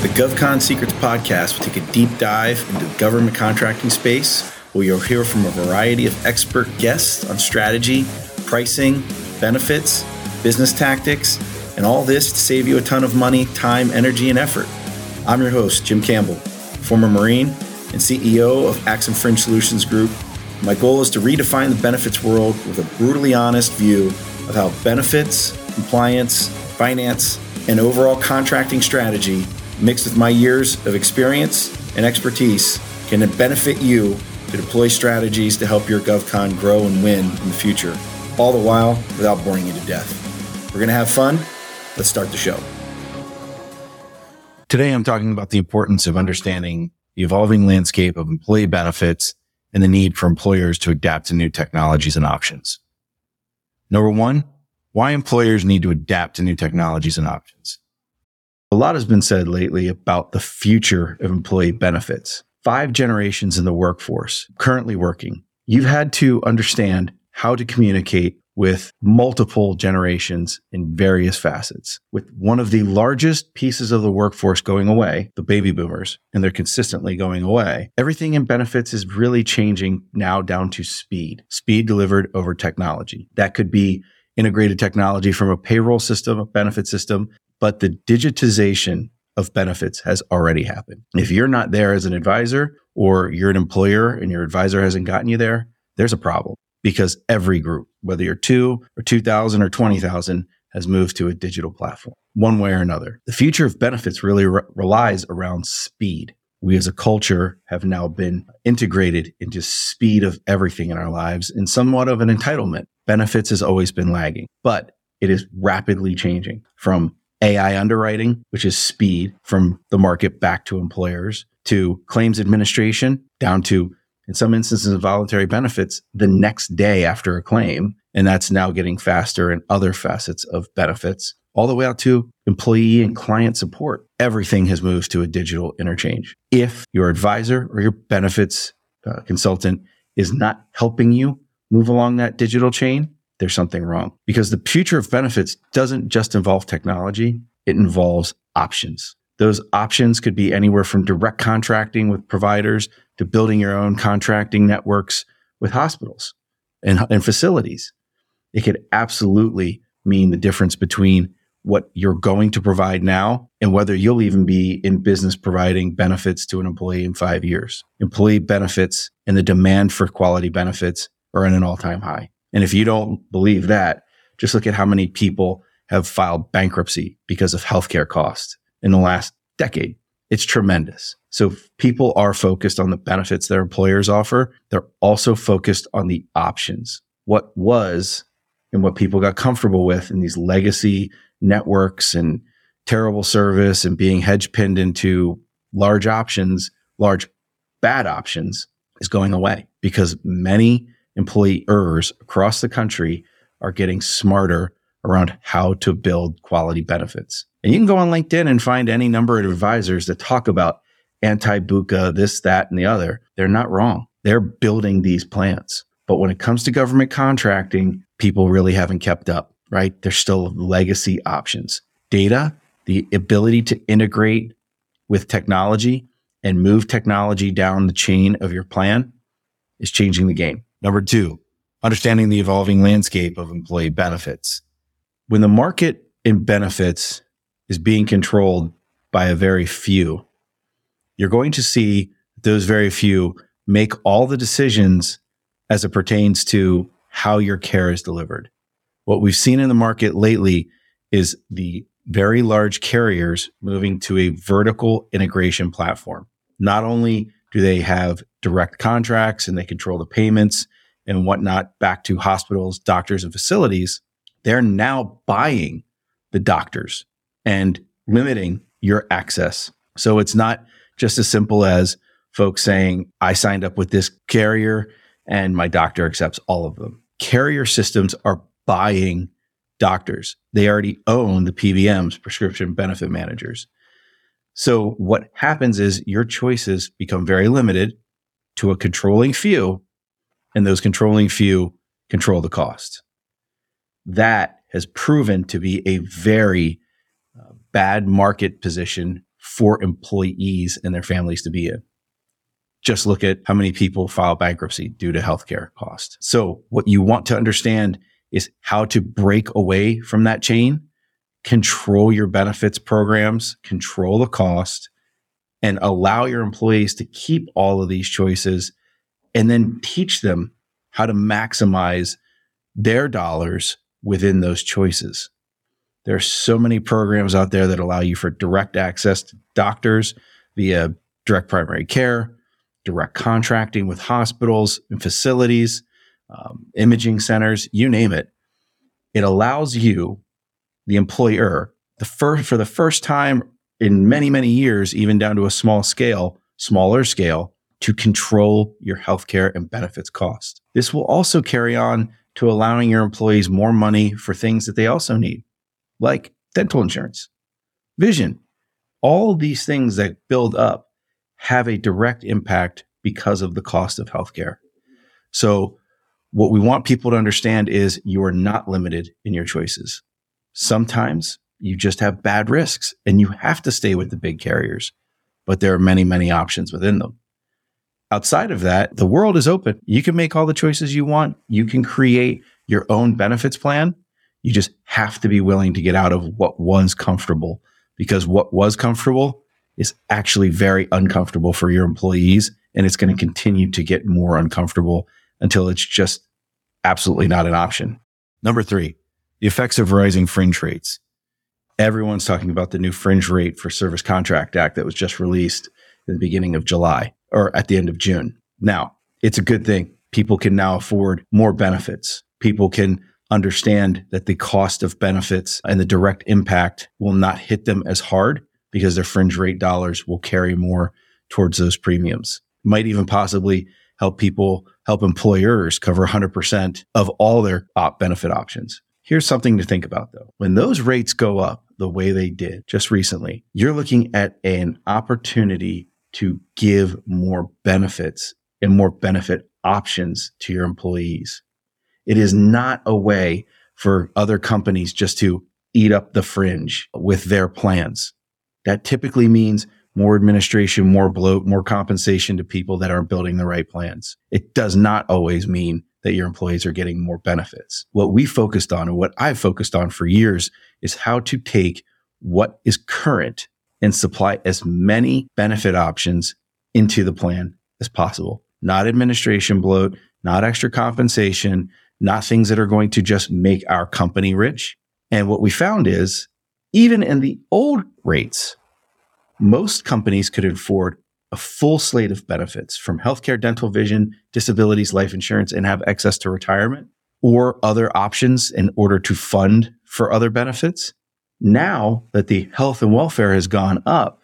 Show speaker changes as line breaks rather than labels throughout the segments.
The GovCon Secrets podcast will take a deep dive into the government contracting space, where you'll hear from a variety of expert guests on strategy, pricing, benefits, business tactics, and all this to save you a ton of money, time, energy, and effort. I'm your host, Jim Campbell, former Marine and CEO of AXIM Fringe Solutions Group. My goal is to redefine the benefits world with a brutally honest view of how benefits, compliance, finance, and overall contracting strategy, mixed with my years of experience and expertise, can benefit you to deploy strategies to help your GovCon grow and win in the future, all the while without boring you to death. We're going to have fun. Let's start the show. Today, I'm talking about the importance of understanding the evolving landscape of employee benefits and the need for employers to adapt to new technologies and options. Number one, why employers need to adapt to new technologies and options. A lot has been said lately about the future of employee benefits. Five generations in the workforce currently working. You've had to understand how to communicate with multiple generations in various facets. With one of the largest pieces of the workforce going away, the baby boomers, and they're consistently going away, everything in benefits is really changing now down to speed, speed delivered over technology. That could be integrated technology from a payroll system, a benefit system, but the digitization of benefits has already happened. If you're not there as an advisor or you're an employer and your advisor hasn't gotten you there, there's a problem because every group, whether you're two or 2000 or 20,000 has moved to a digital platform one way or another. The future of benefits really re- relies around speed. We as a culture have now been integrated into speed of everything in our lives and somewhat of an entitlement. Benefits has always been lagging, but it is rapidly changing from AI underwriting, which is speed from the market back to employers to claims administration down to in some instances voluntary benefits the next day after a claim. And that's now getting faster in other facets of benefits, all the way out to employee and client support. Everything has moved to a digital interchange. If your advisor or your benefits uh, consultant is not helping you move along that digital chain, there's something wrong because the future of benefits doesn't just involve technology. It involves options. Those options could be anywhere from direct contracting with providers to building your own contracting networks with hospitals and, and facilities. It could absolutely mean the difference between what you're going to provide now and whether you'll even be in business providing benefits to an employee in five years. Employee benefits and the demand for quality benefits are at an all time high. And if you don't believe that, just look at how many people have filed bankruptcy because of healthcare costs in the last decade. It's tremendous. So people are focused on the benefits their employers offer. They're also focused on the options. What was and what people got comfortable with in these legacy networks and terrible service and being hedge pinned into large options, large bad options is going away because many employers across the country are getting smarter around how to build quality benefits. And you can go on LinkedIn and find any number of advisors that talk about anti BUCA, this, that, and the other. They're not wrong. They're building these plans. But when it comes to government contracting, people really haven't kept up, right? There's still legacy options. Data, the ability to integrate with technology and move technology down the chain of your plan is changing the game. Number two, understanding the evolving landscape of employee benefits. When the market in benefits is being controlled by a very few, you're going to see those very few make all the decisions as it pertains to how your care is delivered. What we've seen in the market lately is the very large carriers moving to a vertical integration platform. Not only do they have direct contracts and they control the payments and whatnot back to hospitals, doctors, and facilities, they're now buying the doctors and limiting your access. So it's not just as simple as folks saying, I signed up with this carrier and my doctor accepts all of them. Carrier systems are buying doctors. They already own the PBMs, prescription benefit managers. So what happens is your choices become very limited to a controlling few, and those controlling few control the cost that has proven to be a very uh, bad market position for employees and their families to be in. Just look at how many people file bankruptcy due to healthcare costs. So what you want to understand is how to break away from that chain, control your benefits programs, control the cost, and allow your employees to keep all of these choices and then teach them how to maximize their dollars within those choices. There are so many programs out there that allow you for direct access to doctors via direct primary care, direct contracting with hospitals and facilities, um, imaging centers, you name it. It allows you, the employer, the first for the first time in many many years, even down to a small scale, smaller scale, to control your healthcare and benefits cost. This will also carry on to allowing your employees more money for things that they also need, like dental insurance, vision. All these things that build up have a direct impact because of the cost of healthcare. So what we want people to understand is you are not limited in your choices. Sometimes you just have bad risks and you have to stay with the big carriers, but there are many, many options within them. Outside of that, the world is open. You can make all the choices you want. You can create your own benefits plan. You just have to be willing to get out of what was comfortable because what was comfortable is actually very uncomfortable for your employees. And it's going to continue to get more uncomfortable until it's just absolutely not an option. Number three, the effects of rising fringe rates. Everyone's talking about the new fringe rate for Service Contract Act that was just released in the beginning of July or at the end of June. Now, it's a good thing. People can now afford more benefits. People can understand that the cost of benefits and the direct impact will not hit them as hard because their fringe rate dollars will carry more towards those premiums. Might even possibly help people, help employers cover 100% of all their op benefit options. Here's something to think about though. When those rates go up the way they did just recently, you're looking at an opportunity to give more benefits and more benefit options to your employees. It is not a way for other companies just to eat up the fringe with their plans. That typically means more administration, more bloat, more compensation to people that aren't building the right plans. It does not always mean that your employees are getting more benefits. What we focused on and what I've focused on for years is how to take what is current and supply as many benefit options into the plan as possible. Not administration bloat, not extra compensation, not things that are going to just make our company rich. And what we found is even in the old rates, most companies could afford a full slate of benefits from healthcare, dental, vision, disabilities, life insurance, and have access to retirement or other options in order to fund for other benefits. Now that the health and welfare has gone up,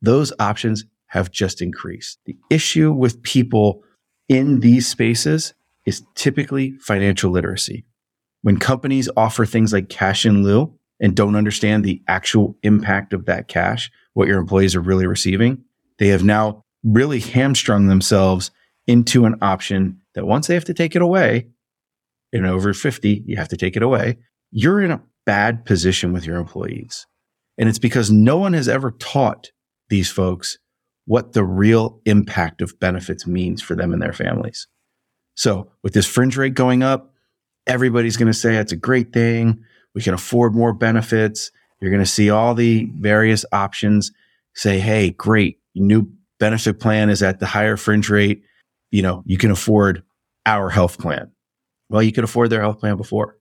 those options have just increased. The issue with people in these spaces is typically financial literacy. When companies offer things like cash in lieu and don't understand the actual impact of that cash, what your employees are really receiving, they have now really hamstrung themselves into an option that once they have to take it away, in over 50, you have to take it away. You're in a bad position with your employees. And it's because no one has ever taught these folks what the real impact of benefits means for them and their families. So with this fringe rate going up, everybody's going to say it's a great thing. We can afford more benefits. You're going to see all the various options say, Hey, great. New benefit plan is at the higher fringe rate. You know, you can afford our health plan. Well, you could afford their health plan before.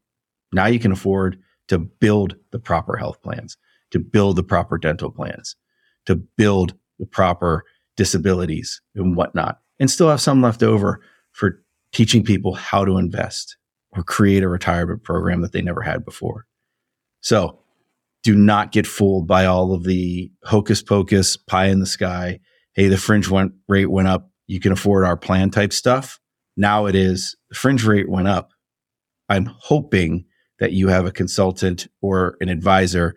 Now you can afford to build the proper health plans, to build the proper dental plans, to build the proper disabilities and whatnot, and still have some left over for teaching people how to invest or create a retirement program that they never had before. So do not get fooled by all of the hocus pocus pie in the sky. Hey, the fringe went, rate went up. You can afford our plan type stuff. Now it is the fringe rate went up. I'm hoping that you have a consultant or an advisor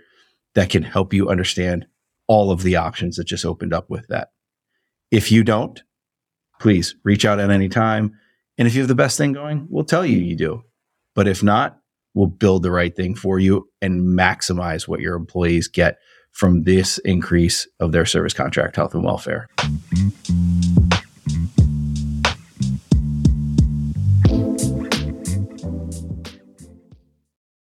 that can help you understand all of the options that just opened up with that. If you don't, please reach out at any time. And if you have the best thing going, we'll tell you you do. But if not, will build the right thing for you and maximize what your employees get from this increase of their service contract health and welfare.